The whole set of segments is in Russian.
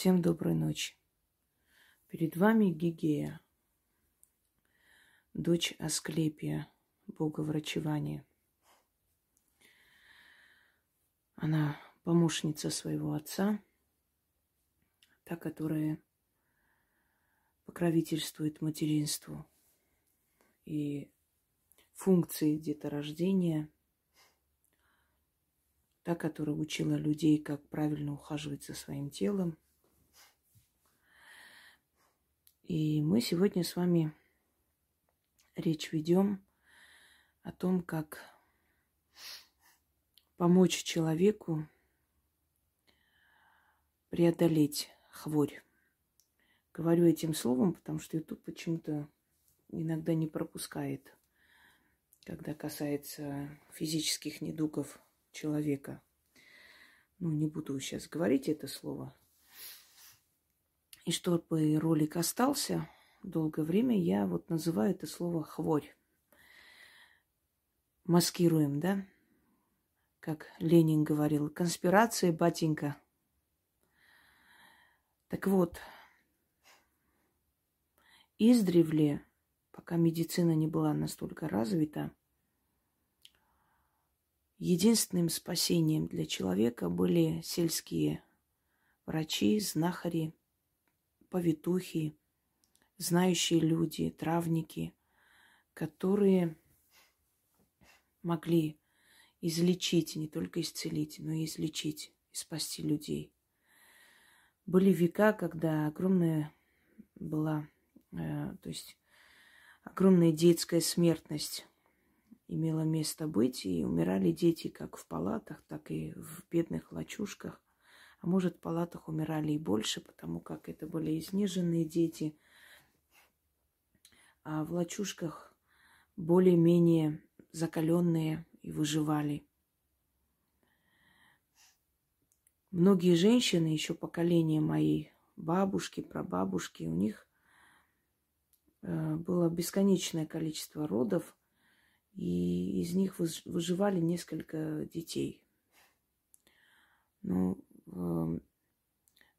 Всем доброй ночи. Перед вами Гигея, дочь Асклепия, бога врачевания. Она помощница своего отца, та, которая покровительствует материнству и функции деторождения, та, которая учила людей, как правильно ухаживать за своим телом – и мы сегодня с вами речь ведем о том, как помочь человеку преодолеть хворь. Говорю этим словом, потому что YouTube почему-то иногда не пропускает, когда касается физических недугов человека. Ну, не буду сейчас говорить это слово, и чтобы ролик остался долгое время, я вот называю это слово хворь. Маскируем, да? Как Ленин говорил, конспирация, батенька. Так вот, издревле, пока медицина не была настолько развита, единственным спасением для человека были сельские врачи, знахари – повитухи, знающие люди, травники, которые могли излечить, не только исцелить, но и излечить и спасти людей. Были века, когда огромная была, э, то есть огромная детская смертность имела место быть, и умирали дети как в палатах, так и в бедных лачушках. А может, в палатах умирали и больше, потому как это были изнеженные дети. А в лачушках более-менее закаленные и выживали. Многие женщины, еще поколения моей бабушки, прабабушки, у них э, было бесконечное количество родов, и из них выживали несколько детей. Ну,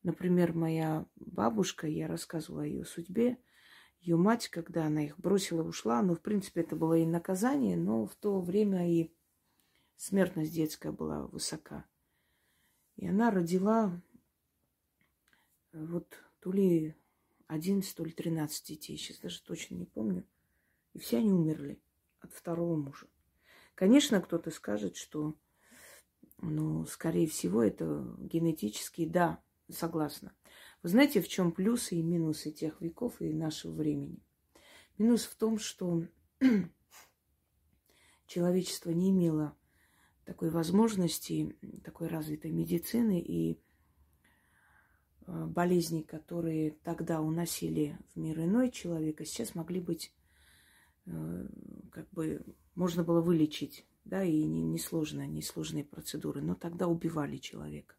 например, моя бабушка, я рассказывала о ее судьбе, ее мать, когда она их бросила, ушла, ну, в принципе, это было и наказание, но в то время и смертность детская была высока. И она родила э, вот то ли 11, то ли 13 детей, сейчас даже точно не помню. И все они умерли от второго мужа. Конечно, кто-то скажет, что ну, скорее всего, это генетически, да, согласна. Вы знаете, в чем плюсы и минусы тех веков и нашего времени? Минус в том, что человечество не имело такой возможности, такой развитой медицины и э, болезней, которые тогда уносили в мир иной человека, сейчас могли быть, э, как бы, можно было вылечить да, и не, не сложные, не сложные процедуры, но тогда убивали человека.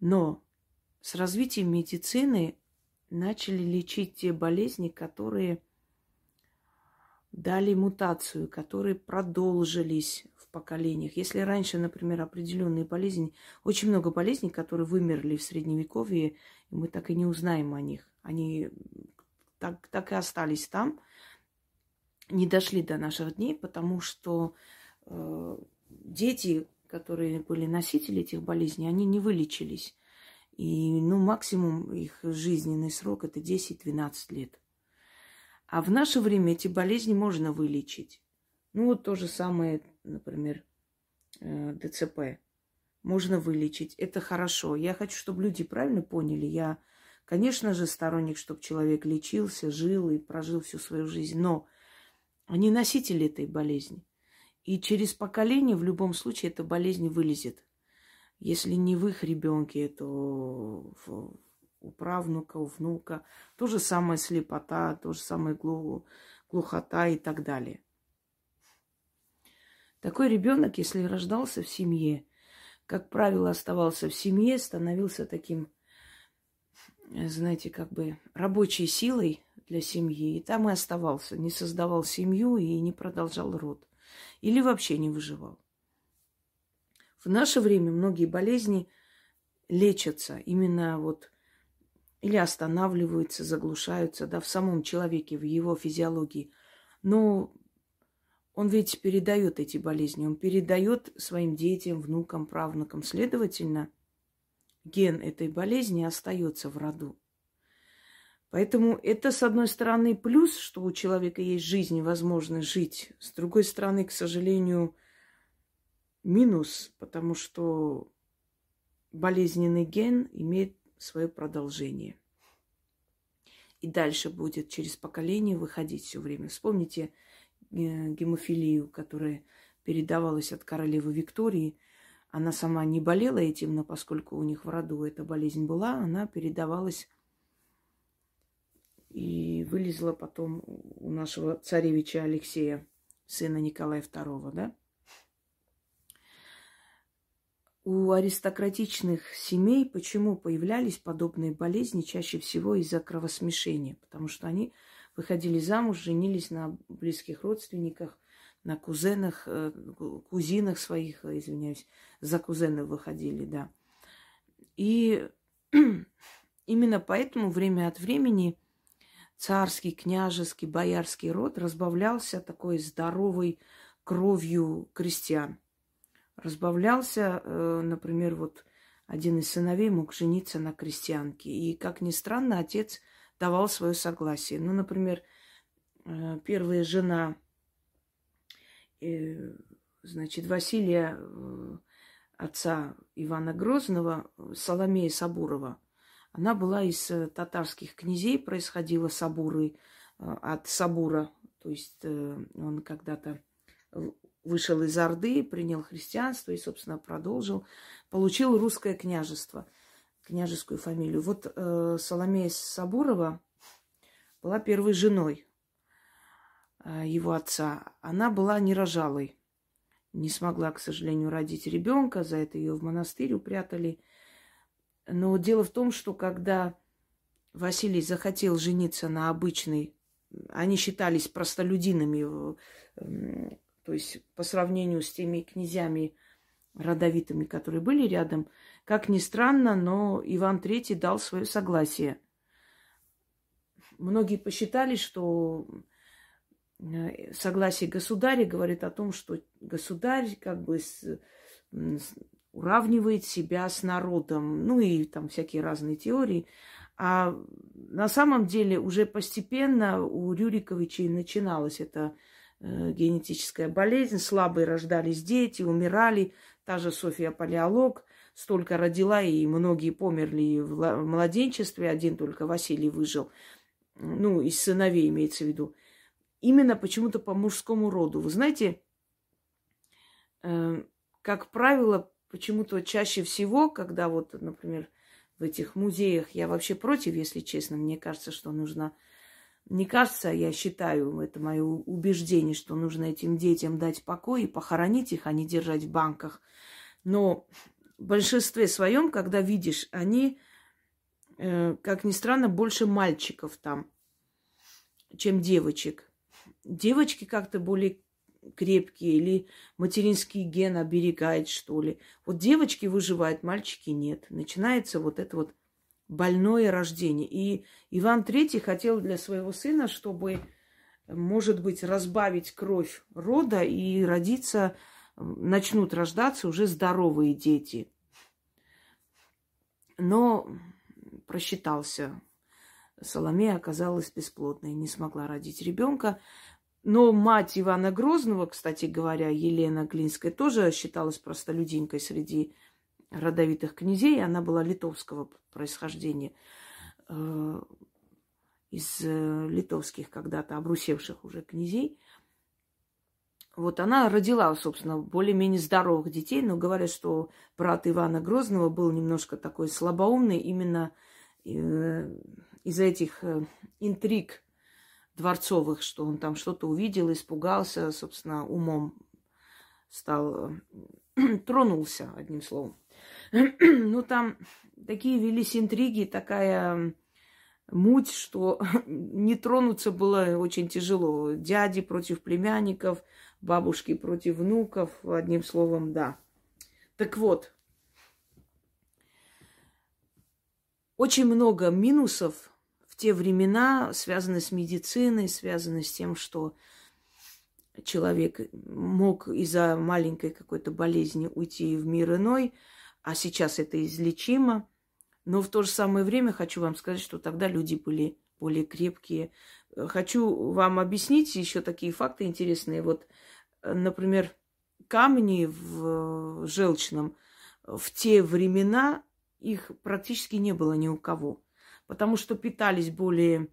Но с развитием медицины начали лечить те болезни, которые дали мутацию, которые продолжились в поколениях. Если раньше, например, определенные болезни, очень много болезней, которые вымерли в средневековье, и мы так и не узнаем о них. Они так, так и остались там, не дошли до наших дней, потому что э, дети, которые были носители этих болезней, они не вылечились. И, ну, максимум их жизненный срок это 10-12 лет. А в наше время эти болезни можно вылечить. Ну, вот то же самое, например, э, ДЦП. Можно вылечить. Это хорошо. Я хочу, чтобы люди правильно поняли. Я, конечно же, сторонник, чтобы человек лечился, жил и прожил всю свою жизнь. Но они носители этой болезни. И через поколение в любом случае эта болезнь вылезет. Если не в их ребенке, то в, у правнука, у внука. То же самое слепота, то же самое глух, глухота и так далее. Такой ребенок, если рождался в семье, как правило, оставался в семье, становился таким, знаете, как бы рабочей силой для семьи. И там и оставался, не создавал семью и не продолжал род. Или вообще не выживал. В наше время многие болезни лечатся именно вот или останавливаются, заглушаются, да, в самом человеке, в его физиологии. Но он ведь передает эти болезни, он передает своим детям, внукам, правнукам. Следовательно, ген этой болезни остается в роду. Поэтому это, с одной стороны, плюс, что у человека есть жизнь, возможность жить. С другой стороны, к сожалению, минус, потому что болезненный ген имеет свое продолжение. И дальше будет через поколение выходить все время. Вспомните э, гемофилию, которая передавалась от королевы Виктории. Она сама не болела этим, но поскольку у них в роду эта болезнь была, она передавалась и вылезла потом у нашего царевича Алексея, сына Николая II, да? У аристократичных семей почему появлялись подобные болезни чаще всего из-за кровосмешения? Потому что они выходили замуж, женились на близких родственниках, на кузенах, э, кузинах своих, э, извиняюсь, за кузенов выходили, да. И именно поэтому время от времени царский, княжеский, боярский род разбавлялся такой здоровой кровью крестьян. Разбавлялся, э, например, вот один из сыновей мог жениться на крестьянке. И, как ни странно, отец давал свое согласие. Ну, например, э, первая жена, э, значит, Василия, отца Ивана Грозного, Соломея Сабурова – она была из э, татарских князей, происходила Сабуры, э, от Сабура. То есть э, он когда-то вышел из Орды, принял христианство и, собственно, продолжил. Получил русское княжество, княжескую фамилию. Вот Соломея Сабурова была первой женой его отца. Она была нерожалой. Не смогла, к сожалению, родить ребенка. За это ее в монастырь упрятали. Но дело в том, что когда Василий захотел жениться на обычной, они считались простолюдинами, то есть по сравнению с теми князьями родовитыми, которые были рядом, как ни странно, но Иван III дал свое согласие. Многие посчитали, что э, согласие государя говорит о том, что государь как бы уравнивает себя с народом, ну и там всякие разные теории. А на самом деле уже постепенно у Рюриковичей начиналась эта э, генетическая болезнь, слабые рождались дети, умирали. Та же София Палеолог столько родила, и многие померли в младенчестве, один только Василий выжил. Ну, из сыновей имеется в виду. Именно почему-то по мужскому роду. Вы знаете, э, как правило, почему-то чаще всего, когда вот, например, в этих музеях, я вообще против, если честно, мне кажется, что нужно, не кажется, я считаю, это мое убеждение, что нужно этим детям дать покой и похоронить их, а не держать в банках. Но в большинстве своем, когда видишь, они, э, как ни странно, больше мальчиков там, чем девочек. Девочки как-то более крепкие, или материнский ген оберегает, что ли. Вот девочки выживают, мальчики нет. Начинается вот это вот больное рождение. И Иван Третий хотел для своего сына, чтобы, может быть, разбавить кровь рода и родиться, начнут рождаться уже здоровые дети. Но просчитался. Соломея оказалась бесплодной, не смогла родить ребенка. Но мать Ивана Грозного, кстати говоря, Елена Глинская, тоже считалась простолюдинкой среди родовитых князей. Она была литовского происхождения, э, из э, литовских когда-то обрусевших уже князей. Вот она родила, собственно, более-менее здоровых детей, но говорят, что брат Ивана Грозного был немножко такой слабоумный именно э, из-за этих интриг дворцовых, что он там что-то увидел, испугался, собственно, умом стал, тронулся, одним словом. ну, там такие велись интриги, такая муть, что не тронуться было очень тяжело. Дяди против племянников, бабушки против внуков, одним словом, да. Так вот, очень много минусов те времена, связаны с медициной, связаны с тем, что человек мог из-за маленькой какой-то болезни уйти в мир иной, а сейчас это излечимо. Но в то же самое время хочу вам сказать, что тогда люди были более крепкие. Хочу вам объяснить еще такие факты интересные. Вот, например, камни в желчном в те времена их практически не было ни у кого, потому что питались более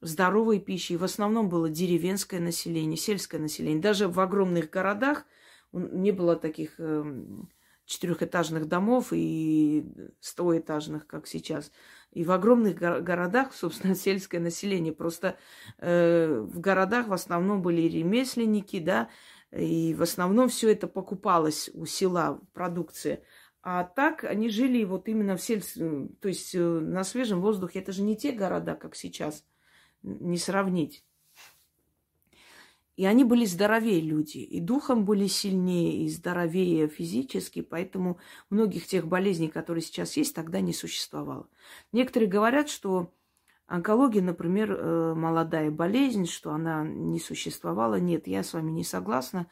здоровой пищей. В основном было деревенское население, сельское население. Даже в огромных городах не было таких эм, четырехэтажных домов и стоэтажных, как сейчас. И в огромных го- городах, собственно, сельское население. Просто э, в городах в основном были ремесленники, да, и в основном все это покупалось у села, продукция. А так они жили вот именно в сель... то есть э, на свежем воздухе. Это же не те города, как сейчас. Не сравнить. И они были здоровее люди, и духом были сильнее, и здоровее физически, поэтому многих тех болезней, которые сейчас есть, тогда не существовало. Некоторые говорят, что онкология, например, э, молодая болезнь, что она не существовала. Нет, я с вами не согласна.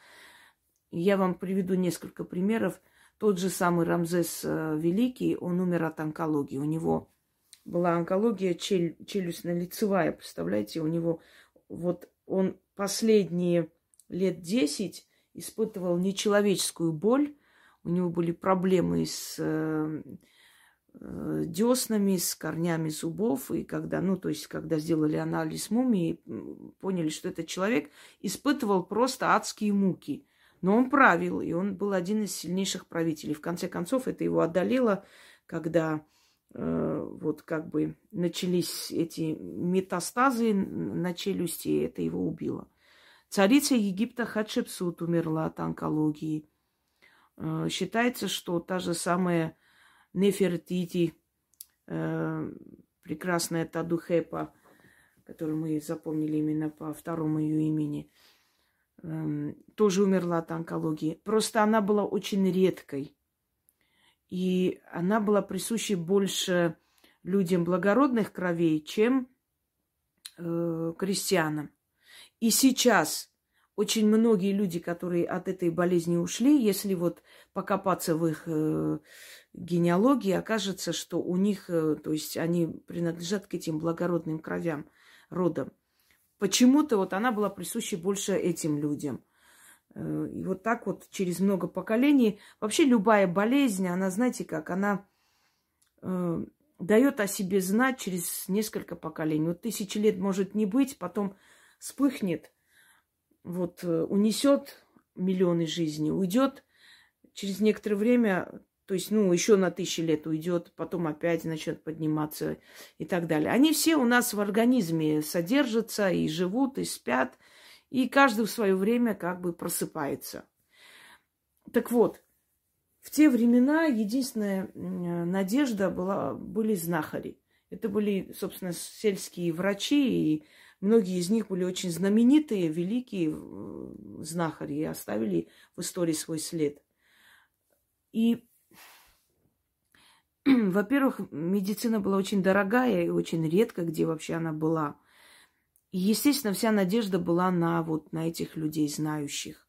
Я вам приведу несколько примеров. Тот же самый Рамзес э, Великий, он умер от онкологии. У него была онкология чель, челюстно-лицевая, представляете, у него вот он последние лет 10 испытывал нечеловеческую боль, у него были проблемы с э, э, деснами, с корнями зубов, и когда, ну, то есть, когда сделали анализ мумии, поняли, что этот человек испытывал просто адские муки. Но он правил, и он был один из сильнейших правителей. В конце концов, это его одолело, когда э, вот как бы начались эти метастазы на челюсти, и это его убило. Царица Египта Хатшепсут умерла от онкологии. Э, считается, что та же самая Нефертити, э, прекрасная Тадухепа, которую мы запомнили именно по второму ее имени – тоже умерла от онкологии. Просто она была очень редкой. И она была присуща больше людям благородных кровей, чем э, крестьянам. И сейчас очень многие люди, которые от этой болезни ушли, если вот покопаться в их э, генеалогии, окажется, что у них, э, то есть они принадлежат к этим благородным кровям, родам почему-то вот она была присуща больше этим людям. Э, и вот так вот через много поколений. Вообще любая болезнь, она, знаете как, она э, дает о себе знать через несколько поколений. Вот тысячи лет может не быть, потом вспыхнет, вот э, унесет миллионы жизней, уйдет через некоторое время то есть, ну, еще на тысячи лет уйдет, потом опять начнет подниматься и так далее. Они все у нас в организме содержатся и живут, и спят, и каждый в свое время как бы просыпается. Так вот, в те времена единственная надежда была, были знахари. Это были, собственно, сельские врачи, и многие из них были очень знаменитые, великие э, знахари, и оставили в истории свой след. И во-первых, медицина была очень дорогая и очень редко, где вообще она была. И, естественно, вся надежда была на вот на этих людей, знающих.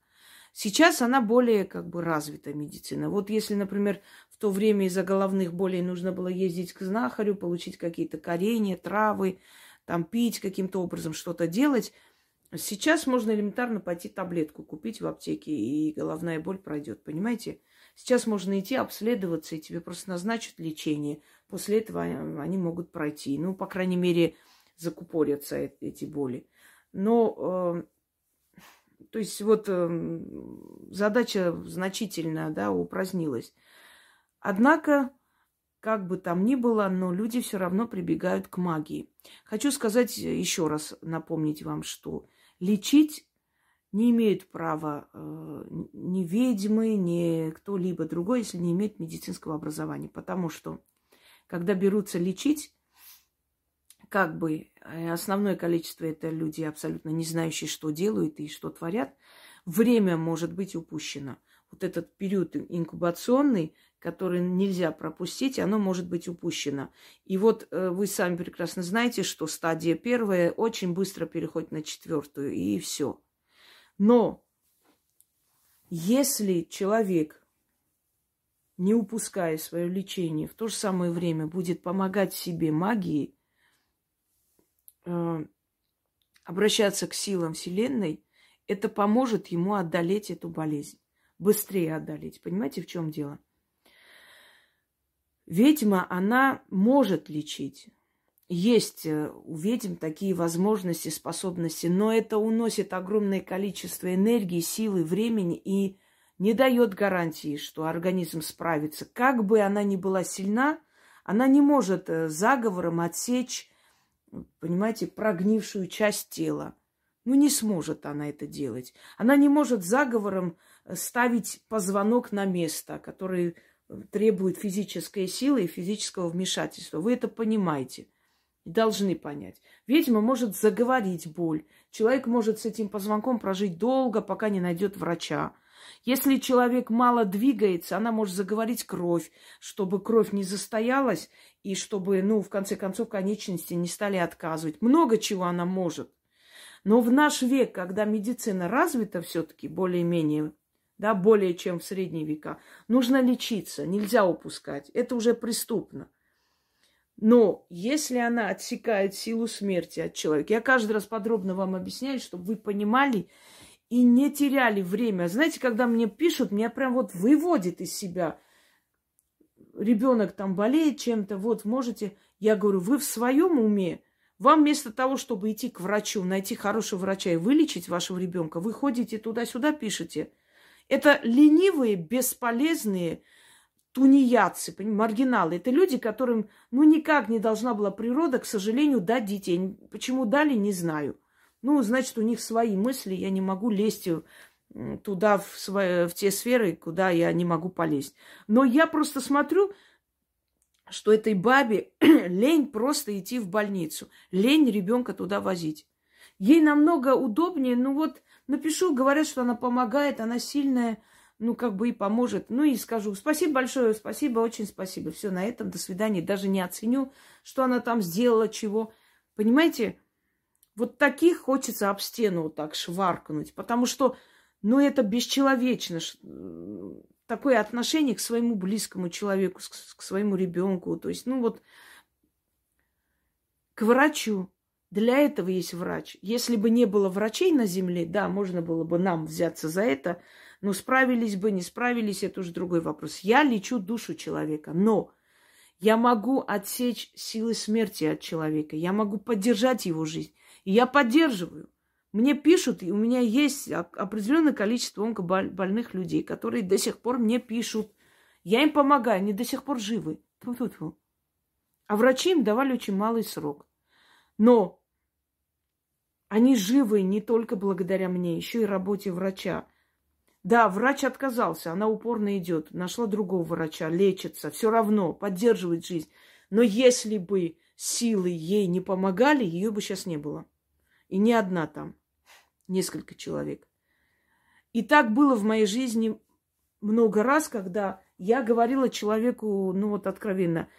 Сейчас она более как бы развита, медицина. Вот если, например, в то время из-за головных болей нужно было ездить к знахарю, получить какие-то коренья, травы, там пить каким-то образом, что-то делать, сейчас можно элементарно пойти таблетку купить в аптеке, и головная боль пройдет, понимаете? Сейчас можно идти обследоваться, и тебе просто назначат лечение. После этого они могут пройти. Ну, по крайней мере, закупорятся эти боли. Но, э, то есть, вот э, задача значительно, да, упразднилась. Однако, как бы там ни было, но люди все равно прибегают к магии. Хочу сказать еще раз, напомнить вам, что лечить не имеют права э, ни ведьмы, ни кто-либо другой, если не имеет медицинского образования. Потому что, когда берутся лечить, как бы э, основное количество это люди, абсолютно не знающие, что делают и что творят, время может быть упущено. Вот этот период инкубационный, которое нельзя пропустить, оно может быть упущено. И вот э, вы сами прекрасно знаете, что стадия первая очень быстро переходит на четвертую, и все. Но если человек, не упуская свое лечение, в то же самое время будет помогать себе магией, э, обращаться к силам Вселенной, это поможет ему одолеть эту болезнь, быстрее одолеть. Понимаете, в чем дело? Ведьма, она может лечить. Есть э, у ведьм такие возможности, способности, но это уносит огромное количество энергии, силы, времени и не дает гарантии, что организм справится. Как бы она ни была сильна, она не может э, заговором отсечь, понимаете, прогнившую часть тела. Ну, не сможет она это делать. Она не может заговором э, ставить позвонок на место, который требует физической силы и физического вмешательства. Вы это понимаете должны понять. Ведьма может заговорить боль. Человек может с этим позвонком прожить долго, пока не найдет врача. Если человек мало двигается, она может заговорить кровь, чтобы кровь не застоялась и чтобы, ну, в конце концов, конечности не стали отказывать. Много чего она может. Но в наш век, когда медицина развита все-таки более-менее, да, более чем в средние века. Нужно лечиться, нельзя упускать. Это уже преступно. Но если она отсекает силу смерти от человека, я каждый раз подробно вам объясняю, чтобы вы понимали и не теряли время. Знаете, когда мне пишут, меня прям вот выводит из себя. Ребенок там болеет чем-то, вот можете. Я говорю, вы в своем уме? Вам вместо того, чтобы идти к врачу, найти хорошего врача и вылечить вашего ребенка, вы ходите туда-сюда, пишете – это ленивые, бесполезные тунеядцы, маргиналы. Это люди, которым ну никак не должна была природа, к сожалению, дать детей. Почему дали, не знаю. Ну, значит, у них свои мысли, я не могу лезть туда, в, свои, в те сферы, куда я не могу полезть. Но я просто смотрю, что этой бабе лень просто идти в больницу, лень ребенка туда возить. Ей намного удобнее, ну вот Напишу, говорят, что она помогает, она сильная, ну, как бы и поможет. Ну, и скажу, спасибо большое, спасибо, очень спасибо. Все, на этом, до свидания. Даже не оценю, что она там сделала, чего. Понимаете, вот таких хочется об стену вот так шваркнуть, потому что, ну, это бесчеловечно. Такое отношение к своему близкому человеку, к своему ребенку. То есть, ну, вот к врачу. Для этого есть врач. Если бы не было врачей на земле, да, можно было бы нам взяться за это, но справились бы, не справились, это уже другой вопрос. Я лечу душу человека, но я могу отсечь силы смерти от человека, я могу поддержать его жизнь. И я поддерживаю. Мне пишут, и у меня есть определенное количество онкобольных людей, которые до сих пор мне пишут. Я им помогаю, они до сих пор живы. А врачи им давали очень малый срок. Но они живы не только благодаря мне, еще и работе врача. Да, врач отказался, она упорно идет, нашла другого врача, лечится, все равно, поддерживает жизнь. Но если бы силы ей не помогали, ее бы сейчас не было. И не одна там, несколько человек. И так было в моей жизни много раз, когда я говорила человеку, ну вот откровенно,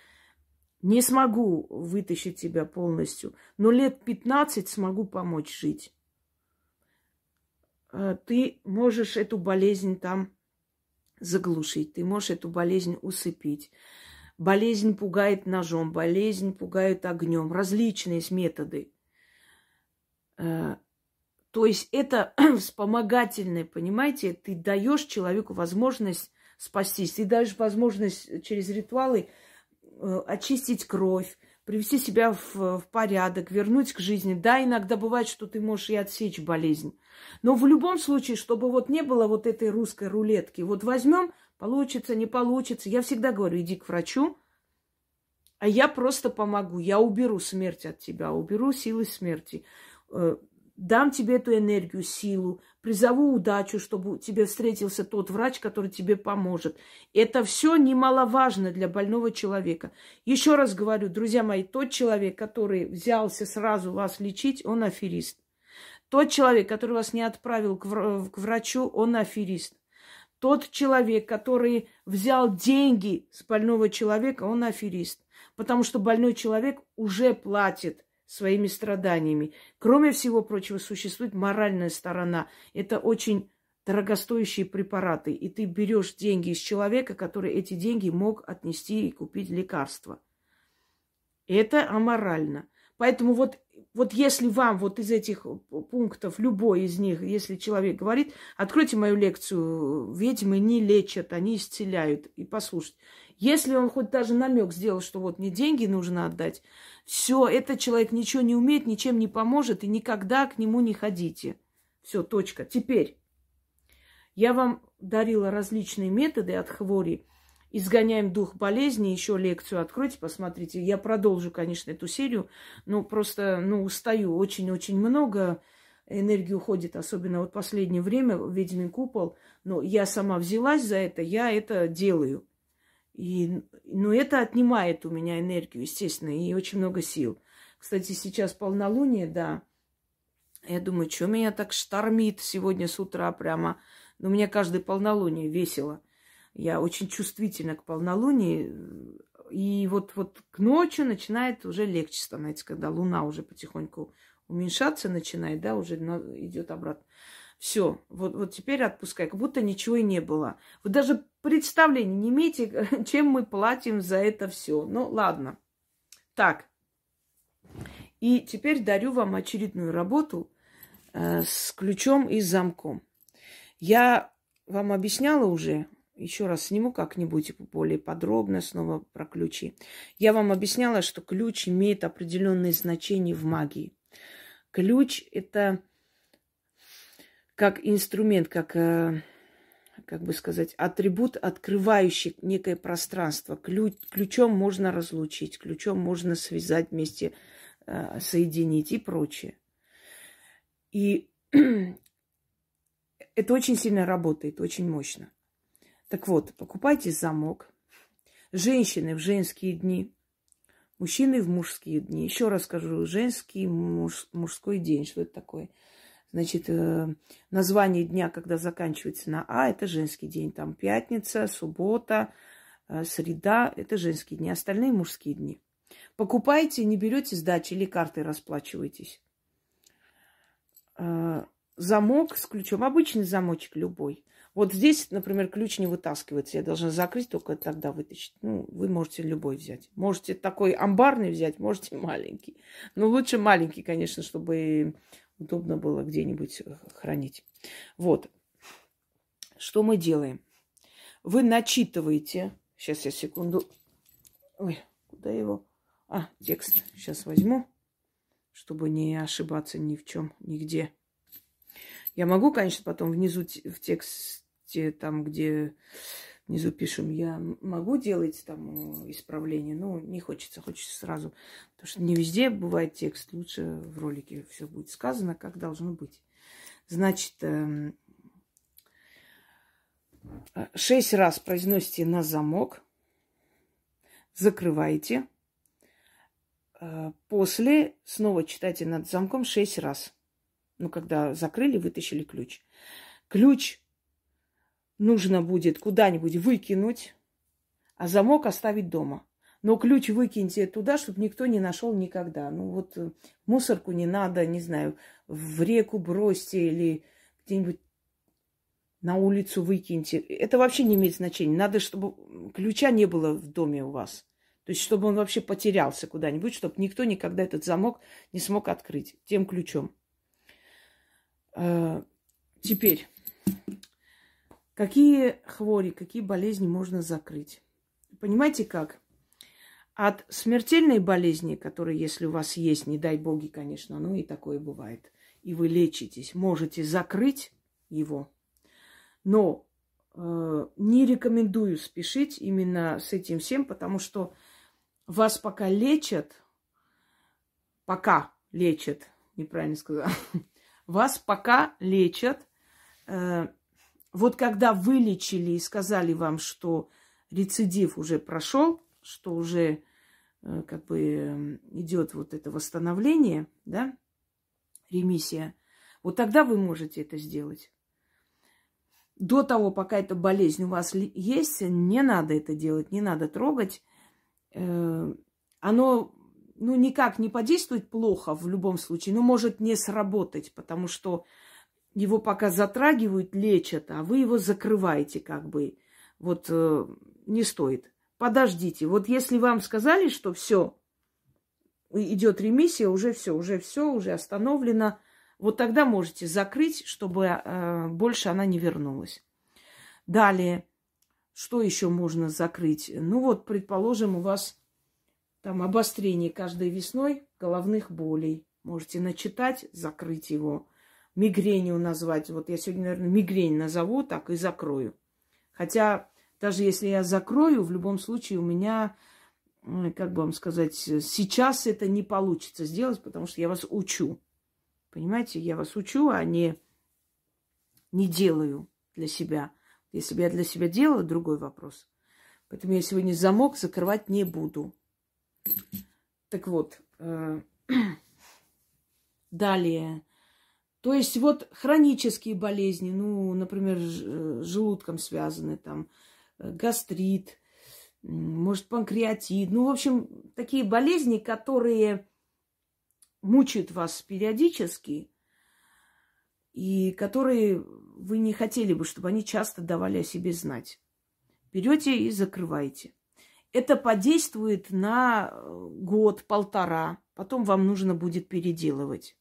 не смогу вытащить тебя полностью, но лет 15 смогу помочь жить. Э, ты можешь эту болезнь там заглушить, ты можешь эту болезнь усыпить. Болезнь пугает ножом, болезнь пугает огнем. Различные есть методы. Э, то есть это вспомогательное, понимаете? Ты даешь человеку возможность спастись. Ты даешь возможность через ритуалы Э, очистить кровь, привести себя в, в порядок, вернуть к жизни. Да, иногда бывает, что ты можешь и отсечь болезнь. Но в любом случае, чтобы вот не было вот этой русской рулетки, вот возьмем, получится, не получится. Я всегда говорю, иди к врачу, а я просто помогу. Я уберу смерть от тебя, уберу силы смерти. Э, дам тебе эту энергию, силу, призову удачу, чтобы тебе встретился тот врач, который тебе поможет. Это все немаловажно для больного человека. Еще раз говорю, друзья мои, тот человек, который взялся сразу вас лечить, он аферист. Тот человек, который вас не отправил к врачу, он аферист. Тот человек, который взял деньги с больного человека, он аферист. Потому что больной человек уже платит своими страданиями. Кроме всего прочего, существует моральная сторона. Это очень дорогостоящие препараты. И ты берешь деньги из человека, который эти деньги мог отнести и купить лекарства. Это аморально. Поэтому вот, вот если вам вот из этих пунктов, любой из них, если человек говорит, откройте мою лекцию, ведьмы не лечат, они исцеляют, и послушайте. Если он хоть даже намек сделал, что вот мне деньги нужно отдать, все, этот человек ничего не умеет, ничем не поможет, и никогда к нему не ходите. Все, точка. Теперь я вам дарила различные методы от хвори. Изгоняем дух болезни, еще лекцию откройте, посмотрите. Я продолжу, конечно, эту серию, но просто, ну, устаю. Очень-очень много энергии уходит, особенно вот последнее время, ведьмин купол. Но я сама взялась за это, я это делаю. И, но это отнимает у меня энергию, естественно, и очень много сил. Кстати, сейчас полнолуние, да. Я думаю, что меня так штормит сегодня с утра прямо. Но у меня каждое полнолуние весело. Я очень чувствительна к полнолунии. И вот, вот к ночи начинает уже легче становиться, когда луна уже потихоньку уменьшаться начинает, да, уже идет обратно. Все, вот, вот теперь отпускай, как будто ничего и не было. Вы даже представления не имеете, чем мы платим за это все. Ну, ладно. Так. И теперь дарю вам очередную работу э, с ключом и замком. Я вам объясняла уже, еще раз сниму как-нибудь более подробно снова про ключи. Я вам объясняла, что ключ имеет определенные значения в магии. Ключ это как инструмент, как, э, как бы сказать, атрибут, открывающий некое пространство. Ключ, ключом можно разлучить, ключом можно связать вместе, э, соединить и прочее. И Это очень сильно работает, очень мощно. Так вот, покупайте замок. Женщины в женские дни, мужчины в мужские дни. Еще раз скажу, женский, муж, мужской день. Что это такое? Значит, э, название дня, когда заканчивается на А, это женский день. Там пятница, суббота, э, среда, это женские дни. Остальные мужские дни. Покупайте, не берете сдачи или картой расплачиваетесь. Э, замок с ключом, обычный замочек любой. Вот здесь, например, ключ не вытаскивается. Я должна закрыть, только тогда вытащить. Ну, вы можете любой взять. Можете такой амбарный взять, можете маленький. Но лучше маленький, конечно, чтобы удобно было где-нибудь хранить. Вот. Что мы делаем? Вы начитываете. Сейчас я секунду. Ой, куда его? А, текст. Сейчас возьму, чтобы не ошибаться ни в чем, нигде. Я могу, конечно, потом внизу в тексте, там, где внизу пишем, я могу делать там э, исправление, но не хочется, хочется сразу. Потому что не везде бывает текст, лучше в ролике все будет сказано, как должно быть. Значит, эм, шесть раз произносите на замок, закрываете, э, после снова читайте над замком шесть раз – ну, когда закрыли, вытащили ключ. Ключ нужно будет куда-нибудь выкинуть, а замок оставить дома. Но ключ выкиньте туда, чтобы никто не нашел никогда. Ну вот э, мусорку не надо, не знаю, в реку бросьте или где-нибудь на улицу выкиньте. Это вообще не имеет значения. Надо, чтобы ключа не было в доме у вас. То есть, чтобы он вообще потерялся куда-нибудь, чтобы никто никогда этот замок не смог открыть тем ключом. Э, теперь, какие хвори, какие болезни можно закрыть? Понимаете как? От смертельной болезни, которая, если у вас есть, не дай боги, конечно, ну и такое бывает, и вы лечитесь, можете закрыть его, но э, не рекомендую спешить именно с этим всем, потому что вас пока лечат, пока лечат, неправильно сказала, вас пока лечат. Э, вот когда вылечили и сказали вам, что рецидив уже прошел, что уже э, как бы идет вот это восстановление, да, ремиссия, вот тогда вы можете это сделать. до того, пока эта болезнь у вас есть, не надо это делать, не надо трогать. Э, оно ну, никак не подействует плохо в любом случае, но может не сработать, потому что его пока затрагивают, лечат, а вы его закрываете как бы. Вот э, не стоит. Подождите. Вот если вам сказали, что все, идет ремиссия, уже все, уже все, уже остановлено, вот тогда можете закрыть, чтобы э, больше она не вернулась. Далее, что еще можно закрыть? Ну вот, предположим, у вас там обострение каждой весной головных болей. Можете начитать, закрыть его. Мигренью назвать. Вот я сегодня, наверное, мигрень назову, так и закрою. Хотя даже если я закрою, в любом случае у меня, как бы вам сказать, сейчас это не получится сделать, потому что я вас учу. Понимаете, я вас учу, а не, не делаю для себя. Если бы я для себя делала, другой вопрос. Поэтому я сегодня замок закрывать не буду. Так вот, э, далее. То есть вот хронические болезни, ну, например, с желудком связаны, там, э, гастрит, может, панкреатит. Ну, в общем, такие болезни, которые мучают вас периодически, и которые вы не хотели бы, чтобы они часто давали о себе знать. Берете и закрываете. Это подействует на э, год, полтора. Потом вам нужно будет переделывать.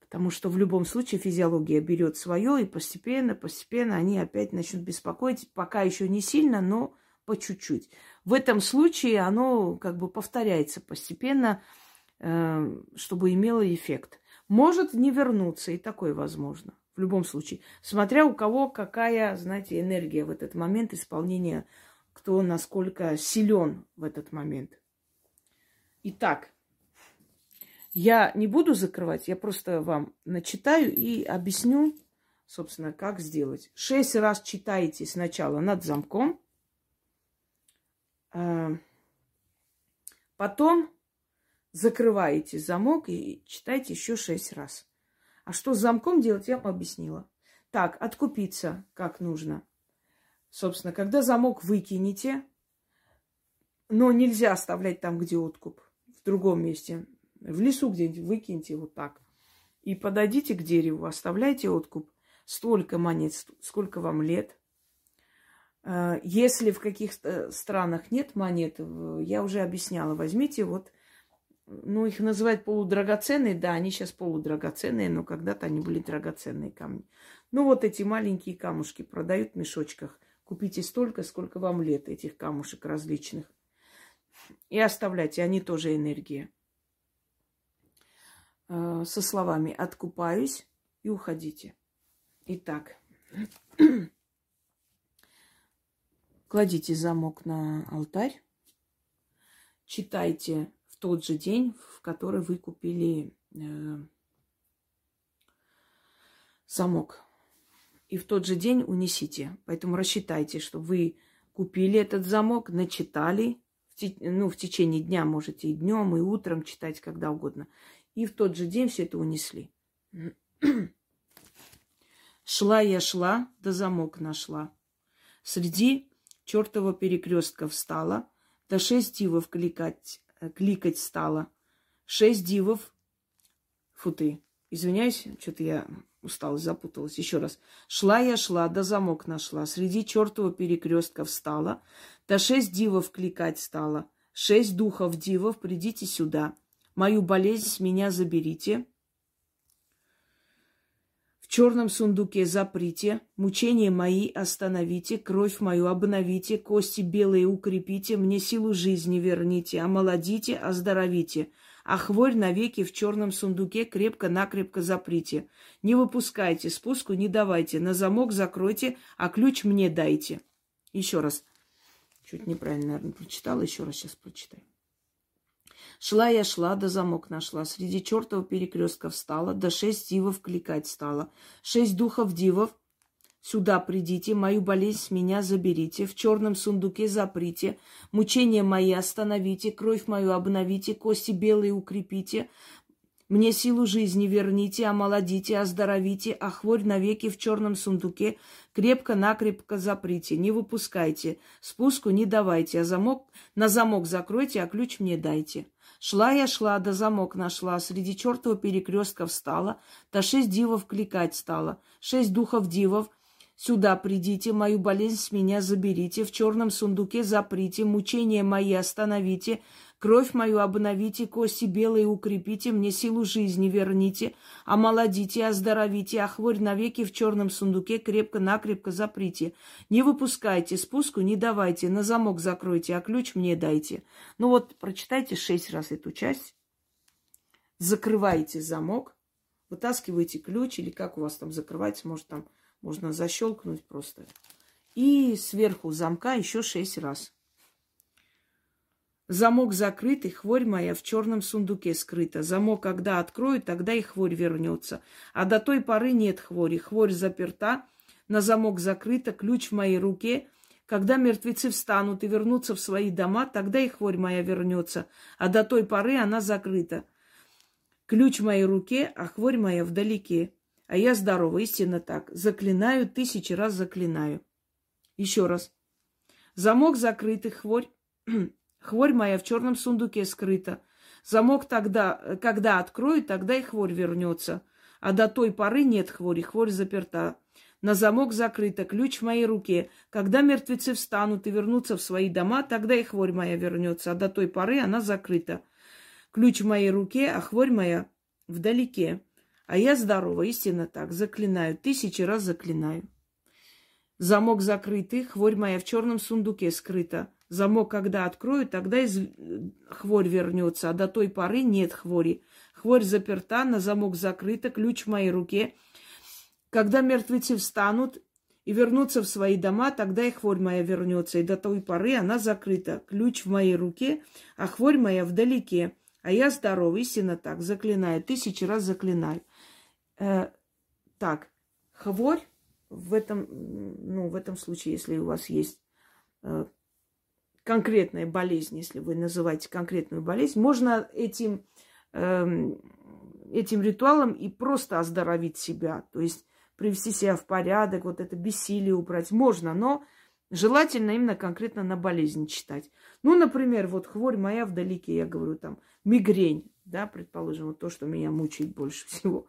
Потому что в любом случае физиология берет свое, и постепенно, постепенно они опять начнут беспокоить. Пока еще не сильно, но по чуть-чуть. В этом случае оно как бы повторяется постепенно, э, чтобы имело эффект. Может не вернуться, и такое возможно. В любом случае. Смотря у кого какая, знаете, энергия в этот момент исполнения кто насколько силен в этот момент. Итак, я не буду закрывать, я просто вам начитаю и объясню, собственно, как сделать. Шесть раз читаете сначала над замком, а, потом закрываете замок и читайте еще шесть раз. А что с замком делать, я вам объяснила. Так, откупиться как нужно. Собственно, когда замок выкинете, но нельзя оставлять там, где откуп, в другом месте, в лесу где-нибудь выкиньте вот так. И подойдите к дереву, оставляйте откуп. Столько монет, сколько вам лет. А, если в каких-то странах нет монет, я уже объясняла, возьмите вот, ну, их называют полудрагоценные, да, они сейчас полудрагоценные, но когда-то они были драгоценные камни. Ну, вот эти маленькие камушки продают в мешочках. Купите столько, сколько вам лет этих камушек различных. И оставляйте, они тоже энергия. Э, со словами «откупаюсь» и уходите. Итак, кладите замок на алтарь, читайте в тот же день, в который вы купили э, замок и в тот же день унесите. Поэтому рассчитайте, что вы купили этот замок, начитали, ну, в течение дня можете и днем, и утром читать, когда угодно. И в тот же день все это унесли. Шла я шла, да замок нашла. Среди чертова перекрестка встала, да шесть дивов кликать, э, кликать стала. Шесть дивов, фу ты, извиняюсь, что-то я усталость, запуталась. Еще раз. Шла я, шла, да замок нашла. Среди чертова перекрестка встала. Да шесть дивов кликать стала. Шесть духов дивов, придите сюда. Мою болезнь с меня заберите. В черном сундуке заприте, мучения мои остановите, кровь мою обновите, кости белые укрепите, мне силу жизни верните, омолодите, оздоровите а хворь навеки в черном сундуке крепко-накрепко заприте. Не выпускайте, спуску не давайте, на замок закройте, а ключ мне дайте. Еще раз. Чуть неправильно, наверное, прочитала. Еще раз сейчас прочитаю. Шла я, шла, да замок нашла. Среди чертова перекрестка встала, да шесть дивов кликать стала. Шесть духов дивов Сюда придите, мою болезнь с меня заберите, в черном сундуке заприте, мучения мои остановите, кровь мою обновите, кости белые укрепите, Мне силу жизни верните, омолодите, оздоровите, а хворь навеки в черном сундуке крепко-накрепко заприте, не выпускайте, спуску не давайте, а замок, на замок закройте, а ключ мне дайте. Шла я, шла, да замок нашла, среди чертова перекрестка встала, да шесть дивов кликать стала, шесть духов дивов, Сюда придите, мою болезнь с меня заберите, в черном сундуке заприте, мучения мои остановите, Кровь мою обновите, кости белые укрепите, мне силу жизни верните, омолодите, оздоровите, а хворь навеки в черном сундуке крепко-накрепко заприте. Не выпускайте, спуску не давайте, на замок закройте, а ключ мне дайте. Ну вот, прочитайте шесть раз эту часть, закрывайте замок, вытаскиваете ключ, или как у вас там закрывается, может там можно защелкнуть просто. И сверху замка еще шесть раз. Замок закрытый, хворь моя в черном сундуке скрыта. Замок, когда открою, тогда и хворь вернется. А до той поры нет хвори. Хворь заперта, на замок закрыта, ключ в моей руке. Когда мертвецы встанут и вернутся в свои дома, тогда и хворь моя вернется. А до той поры она закрыта. Ключ в моей руке, а хворь моя вдалеке. А я здорова, истинно так. Заклинаю, тысячи раз заклинаю. Еще раз. Замок закрытый, хворь Хворь моя в черном сундуке скрыта. Замок тогда, когда открою, тогда и хворь вернется. А до той поры нет хвори, хворь заперта. На замок закрыто, ключ в моей руке. Когда мертвецы встанут и вернутся в свои дома, тогда и хворь моя вернется. А до той поры она закрыта. Ключ в моей руке, а хворь моя вдалеке. А я здорова, истинно так, заклинаю, тысячи раз заклинаю. Замок закрытый, хворь моя в черном сундуке скрыта. Замок, когда открою, тогда из... хворь вернется, а до той поры нет хвори. Хворь заперта, на замок закрыта, ключ в моей руке. Когда мертвецы встанут и вернутся в свои дома, тогда и хворь моя вернется, и до той поры она закрыта. Ключ в моей руке, а хворь моя вдалеке. А я здоров, истинно так, заклинаю, тысячи раз заклинаю. Э, так, хворь в этом, ну, в этом случае, если у вас есть э, конкретная болезнь, если вы называете конкретную болезнь, можно этим, э, этим ритуалом и просто оздоровить себя, то есть привести себя в порядок, вот это бессилие убрать. Можно, но желательно именно конкретно на болезнь читать. Ну, например, вот хворь моя вдалеке, я говорю там, мигрень, да, предположим, вот то, что меня мучает больше всего.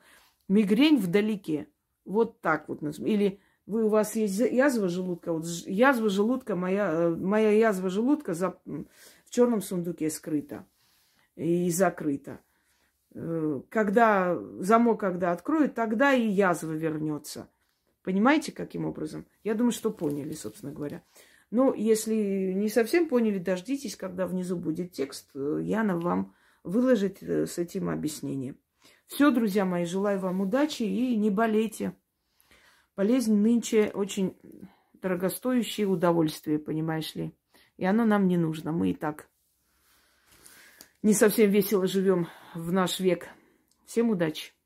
Мигрень вдалеке. Вот так вот. Или вы, у вас есть язва желудка, вот язва желудка, моя, э, моя язва желудка за, в черном сундуке скрыта и закрыта. Э, когда замок, когда откроют, тогда и язва вернется. Понимаете, каким образом? Я думаю, что поняли, собственно говоря. Но если не совсем поняли, дождитесь, когда внизу будет текст, э, Яна вам выложит с этим объяснением. Все, друзья мои, желаю вам удачи и не болейте. Болезнь нынче очень дорогостоящее удовольствие, понимаешь ли. И оно нам не нужно. Мы и так не совсем весело живем в наш век. Всем удачи!